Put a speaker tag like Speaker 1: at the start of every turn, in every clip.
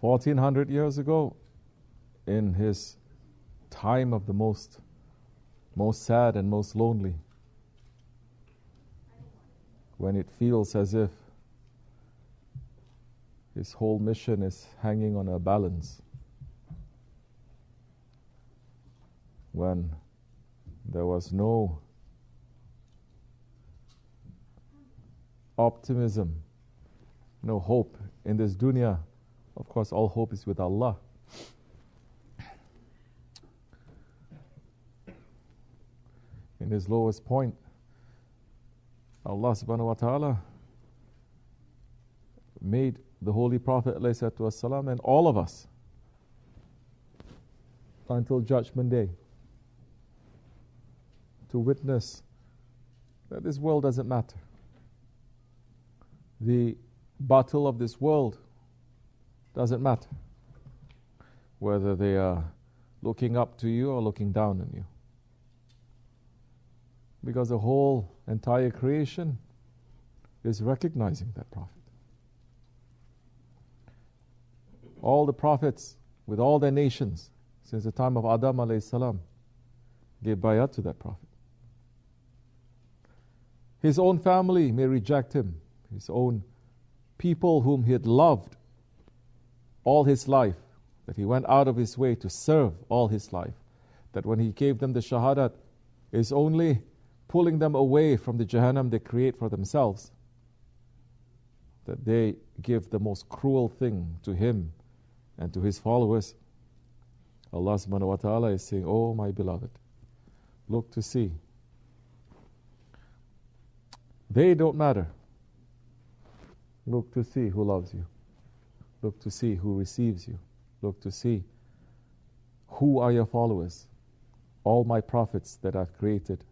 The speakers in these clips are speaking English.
Speaker 1: 1400 years ago, in his time of the most, most sad and most lonely, when it feels as if his whole mission is hanging on a balance, when there was no optimism, no hope in this dunya. Of course, all hope is with Allah. In his lowest point, Allah subhanahu wa ta'ala made the Holy Prophet والسلام, and all of us until Judgment Day to witness that this world doesn't matter. The battle of this world doesn't matter. Whether they are looking up to you or looking down on you. Because the whole entire creation is recognizing that Prophet. All the prophets with all their nations since the time of Adam alayhi salam gave bayat to that Prophet. His own family may reject him, his own people whom he had loved all his life, that he went out of his way to serve all his life, that when he gave them the shahadat, is only pulling them away from the Jahannam they create for themselves. That they give the most cruel thing to him and to his followers. Allah subhanahu wa ta'ala is saying, Oh my beloved, look to see they don't matter. Look to see who loves you. Look to see who receives you. Look to see who are your followers. All my prophets that I've created,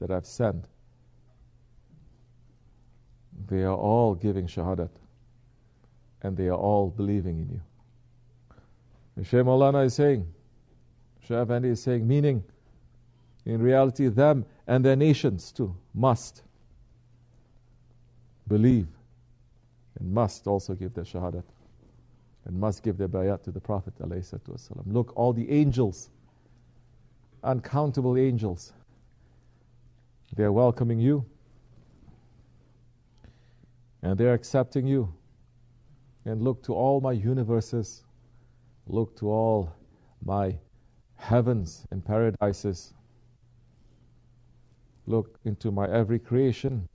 Speaker 1: that I've sent, they are all giving shahadat and they are all believing in you. And Shaykh Maulana is saying, Shaykh Effendi is saying, meaning, in reality, them and their nations too must believe and must also give their shahadat and must give their bayat to the Prophet. Look, all the angels, uncountable angels, they are welcoming you and they are accepting you. And look to all my universes, look to all my heavens and paradises. Look into my every creation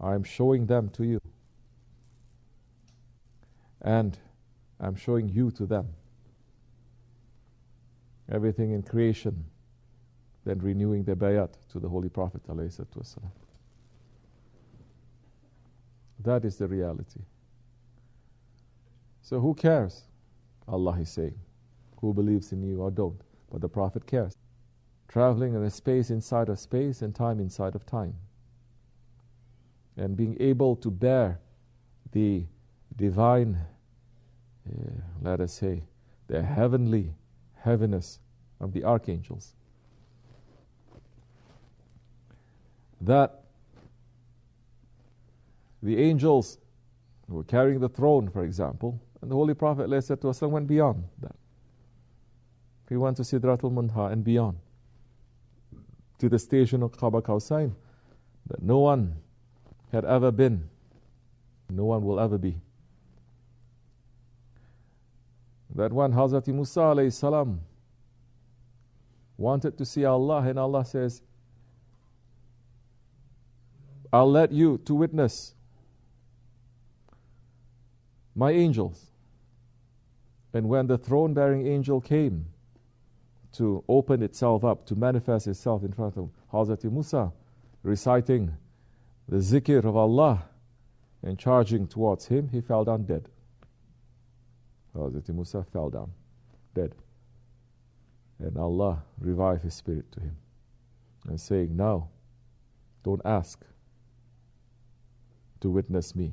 Speaker 1: I am showing them to you. And I'm showing you to them. Everything in creation, then renewing their bayat to the Holy Prophet. That is the reality. So who cares? Allah is saying. Who believes in you or don't? But the Prophet cares. Traveling in a space inside of space and time inside of time and being able to bear the divine, uh, let us say, the heavenly heaviness of the archangels. That the angels who were carrying the throne, for example, and the Holy Prophet ﷺ went beyond that. He went to Sidratul Muntaha and beyond, to the station of Qaba Qawsain, that no one had ever been. No one will ever be. That when Hazrat Musa salam wanted to see Allah, and Allah says, I'll let you to witness my angels. And when the throne bearing angel came to open itself up, to manifest itself in front of Hazrat Musa, reciting the zikr of Allah and charging towards him, he fell down dead. Hazrat Musa fell down, dead. And Allah revived his spirit to him and saying, Now, don't ask to witness me.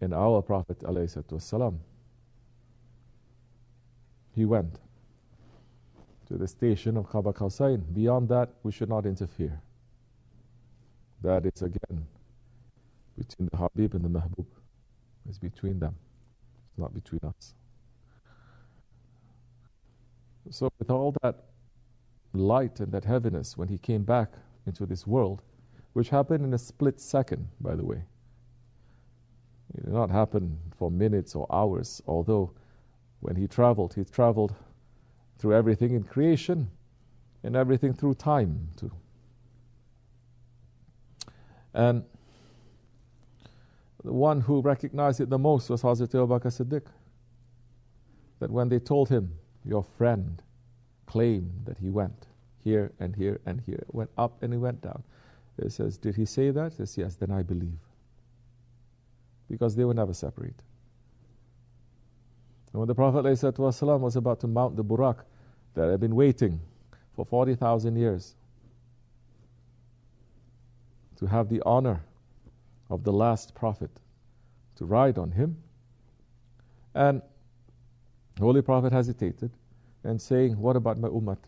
Speaker 1: And our Prophet, والسلام, he went to the station of Qaba Qawsain. Beyond that, we should not interfere. That is again between the Habib and the Mahbub. It's between them, it's not between us. So, with all that light and that heaviness, when he came back into this world, which happened in a split second, by the way, it did not happen for minutes or hours, although when he traveled, he traveled through everything in creation and everything through time too. And the one who recognized it the most was Hazrat Abu Bakr Siddiq. That when they told him, Your friend claimed that he went here and here and here, went up and he went down. He says, Did he say that? He says, Yes, then I believe. Because they were never separate. And when the Prophet ﷺ was about to mount the Burak that had been waiting for 40,000 years to have the honor of the last prophet to ride on him. And Holy Prophet hesitated and saying, What about my ummah?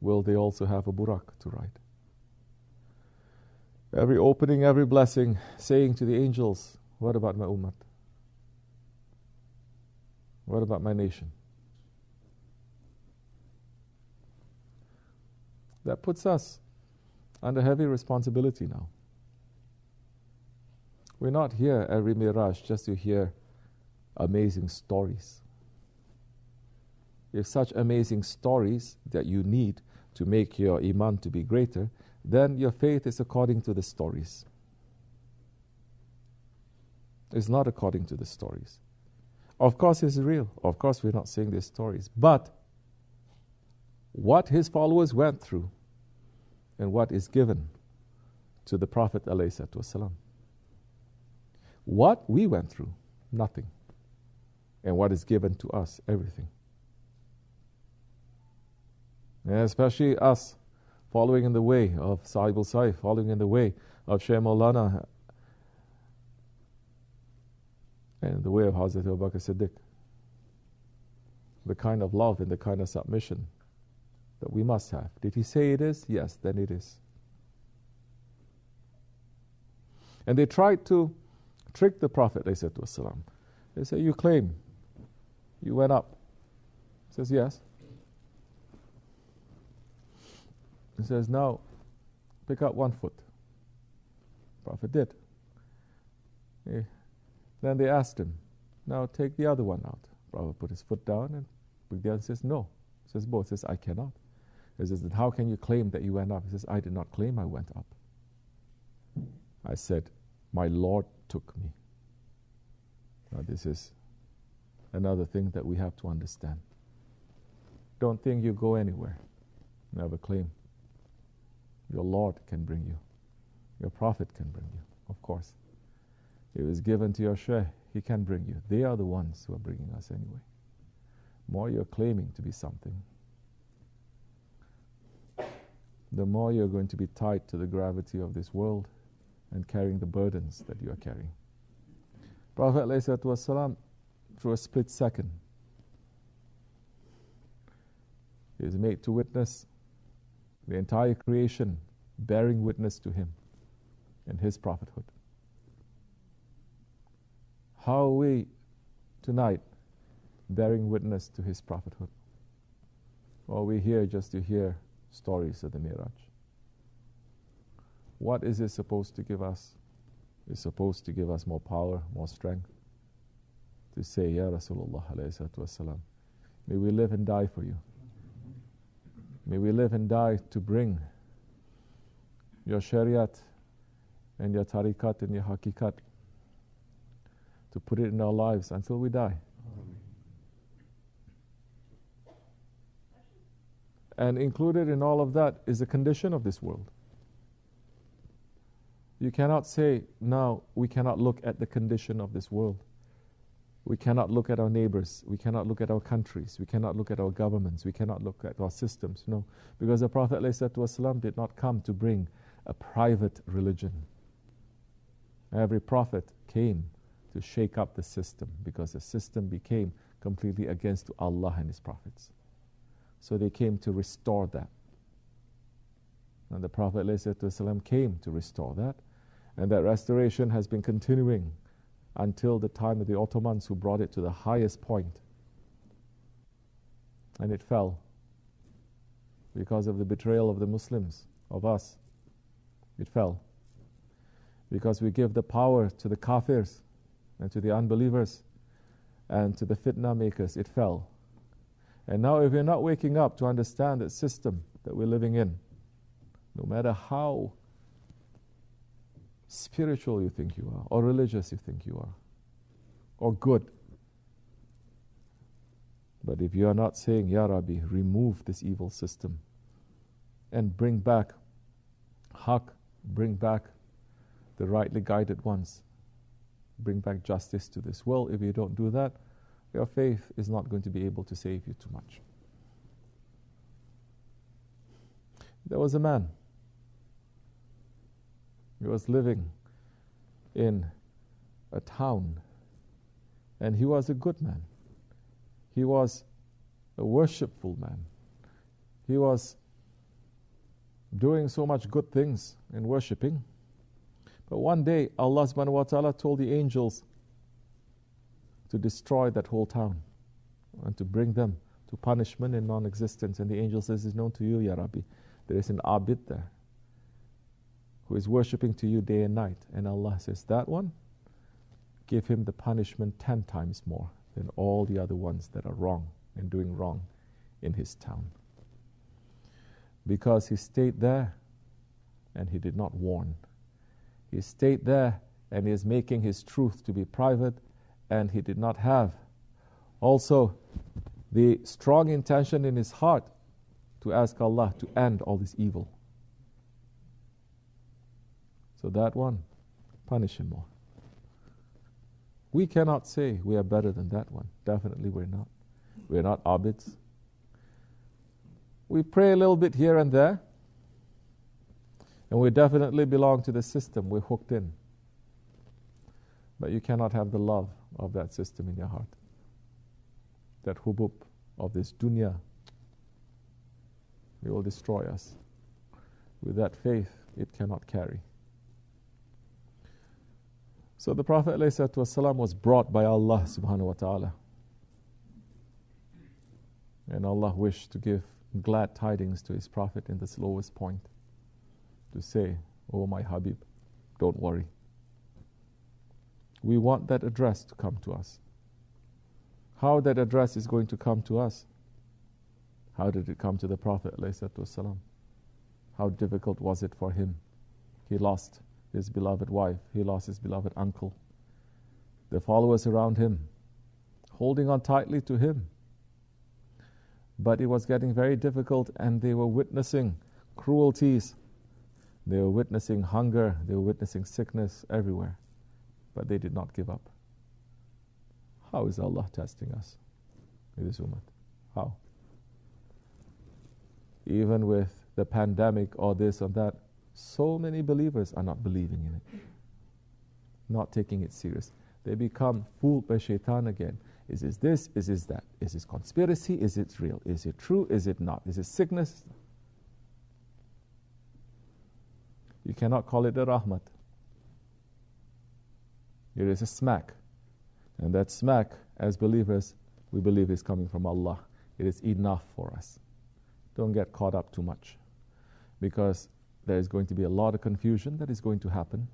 Speaker 1: Will they also have a burak to ride? Every opening, every blessing, saying to the angels, What about my ummah? What about my nation? That puts us under heavy responsibility now. We're not here every Miraj just to hear amazing stories. If such amazing stories that you need to make your iman to be greater, then your faith is according to the stories. It's not according to the stories. Of course, it's real. Of course, we're not saying these stories. But what his followers went through and what is given to the Prophet ﷺ. What we went through, nothing. And what is given to us, everything. And especially us, following in the way of Sahib al following in the way of Shaykh Maulana, and the way of Hazrat Abu Bakr Siddiq. The kind of love and the kind of submission that we must have. Did he say it is? Yes, then it is. And they tried to trick the Prophet, they said to Wasallam. They say, You claim you went up. He says, Yes. He says, Now pick up one foot. Prophet did. He, then they asked him, Now take the other one out. Prophet put his foot down and the other says, No. He says, Both. He says, I cannot. He says, How can you claim that you went up? He says, I did not claim I went up. I said, My Lord took me. Now, this is another thing that we have to understand. Don't think you go anywhere. Never claim. Your Lord can bring you. Your prophet can bring you, of course. It was given to your sheikh, he can bring you. They are the ones who are bringing us anyway. More you're claiming to be something, the more you're going to be tied to the gravity of this world and carrying the burdens that you are carrying. Prophet ﷺ, through a split second, he made to witness the entire creation bearing witness to him and his prophethood. How are we tonight bearing witness to his prophethood? Are we here just to hear stories of the Miraj? What is it supposed to give us? It's supposed to give us more power, more strength to say, Ya Rasulullah, may we live and die for you. May we live and die to bring your shariat and your tariqat and your hakikat to put it in our lives until we die. And included in all of that is the condition of this world. You cannot say, now we cannot look at the condition of this world. We cannot look at our neighbors. We cannot look at our countries. We cannot look at our governments. We cannot look at our systems. No. Because the Prophet ﷺ did not come to bring a private religion. Every prophet came to shake up the system because the system became completely against Allah and His prophets. So they came to restore that. And the Prophet ﷺ came to restore that. And that restoration has been continuing until the time of the Ottomans who brought it to the highest point. And it fell because of the betrayal of the Muslims, of us. It fell. Because we give the power to the kafirs and to the unbelievers and to the fitna makers, it fell. And now, if you're not waking up to understand that system that we're living in, no matter how spiritual you think you are, or religious you think you are, or good, but if you are not saying, Ya Rabbi, remove this evil system and bring back haq, bring back the rightly guided ones, bring back justice to this world, if you don't do that, your faith is not going to be able to save you too much. There was a man. He was living in a town, and he was a good man. He was a worshipful man. He was doing so much good things in worshipping. But one day, Allah subhanahu wa ta'ala told the angels to destroy that whole town and to bring them to punishment and non existence. And the angel says, It's known to you, Ya Rabbi. There is an abid there who is worshipping to you day and night. And Allah says, That one, give him the punishment ten times more than all the other ones that are wrong and doing wrong in his town. Because he stayed there and he did not warn. He stayed there and he is making his truth to be private and he did not have also the strong intention in his heart to ask Allah to end all this evil. So that one, punish him more. We cannot say we are better than that one. Definitely we're not. We're not abids. We pray a little bit here and there. And we definitely belong to the system. We're hooked in. But you cannot have the love of that system in your heart. That hubub of this dunya. It will destroy us. With that faith, it cannot carry. So the Prophet ﷺ was brought by Allah subhanahu wa ta'ala. And Allah wished to give glad tidings to His Prophet in this lowest point. To say, Oh my Habib, don't worry. We want that address to come to us. How that address is going to come to us? How did it come to the Prophet? ﷺ? How difficult was it for him? He lost his beloved wife, he lost his beloved uncle. The followers around him, holding on tightly to him. But it was getting very difficult, and they were witnessing cruelties. They were witnessing hunger, they were witnessing sickness everywhere. But they did not give up. How is Allah testing us in this ummah? How? Even with the pandemic or this or that, so many believers are not believing in it, not taking it serious. They become fooled by shaitan again. Is this this? Is this that? Is this conspiracy? Is it real? Is it true? Is it not? Is it sickness? You cannot call it a rahmat. It is a smack. And that smack, as believers, we believe is coming from Allah. It is enough for us. Don't get caught up too much. Because there is going to be a lot of confusion that is going to happen.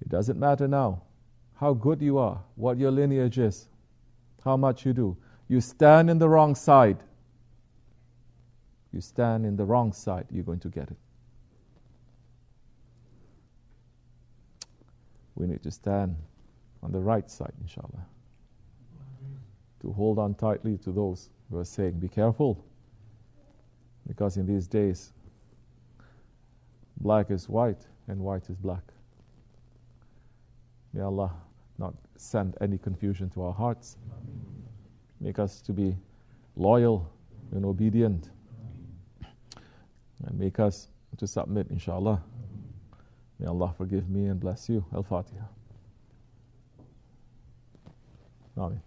Speaker 1: It doesn't matter now how good you are, what your lineage is, how much you do. You stand in the wrong side. You stand in the wrong side, you're going to get it. We need to stand on the right side, inshallah. To hold on tightly to those who are saying, Be careful. Because in these days, Black is white and white is black. May Allah not send any confusion to our hearts. Make us to be loyal and obedient. And make us to submit, inshallah. May Allah forgive me and bless you. Al Fatiha. Amen.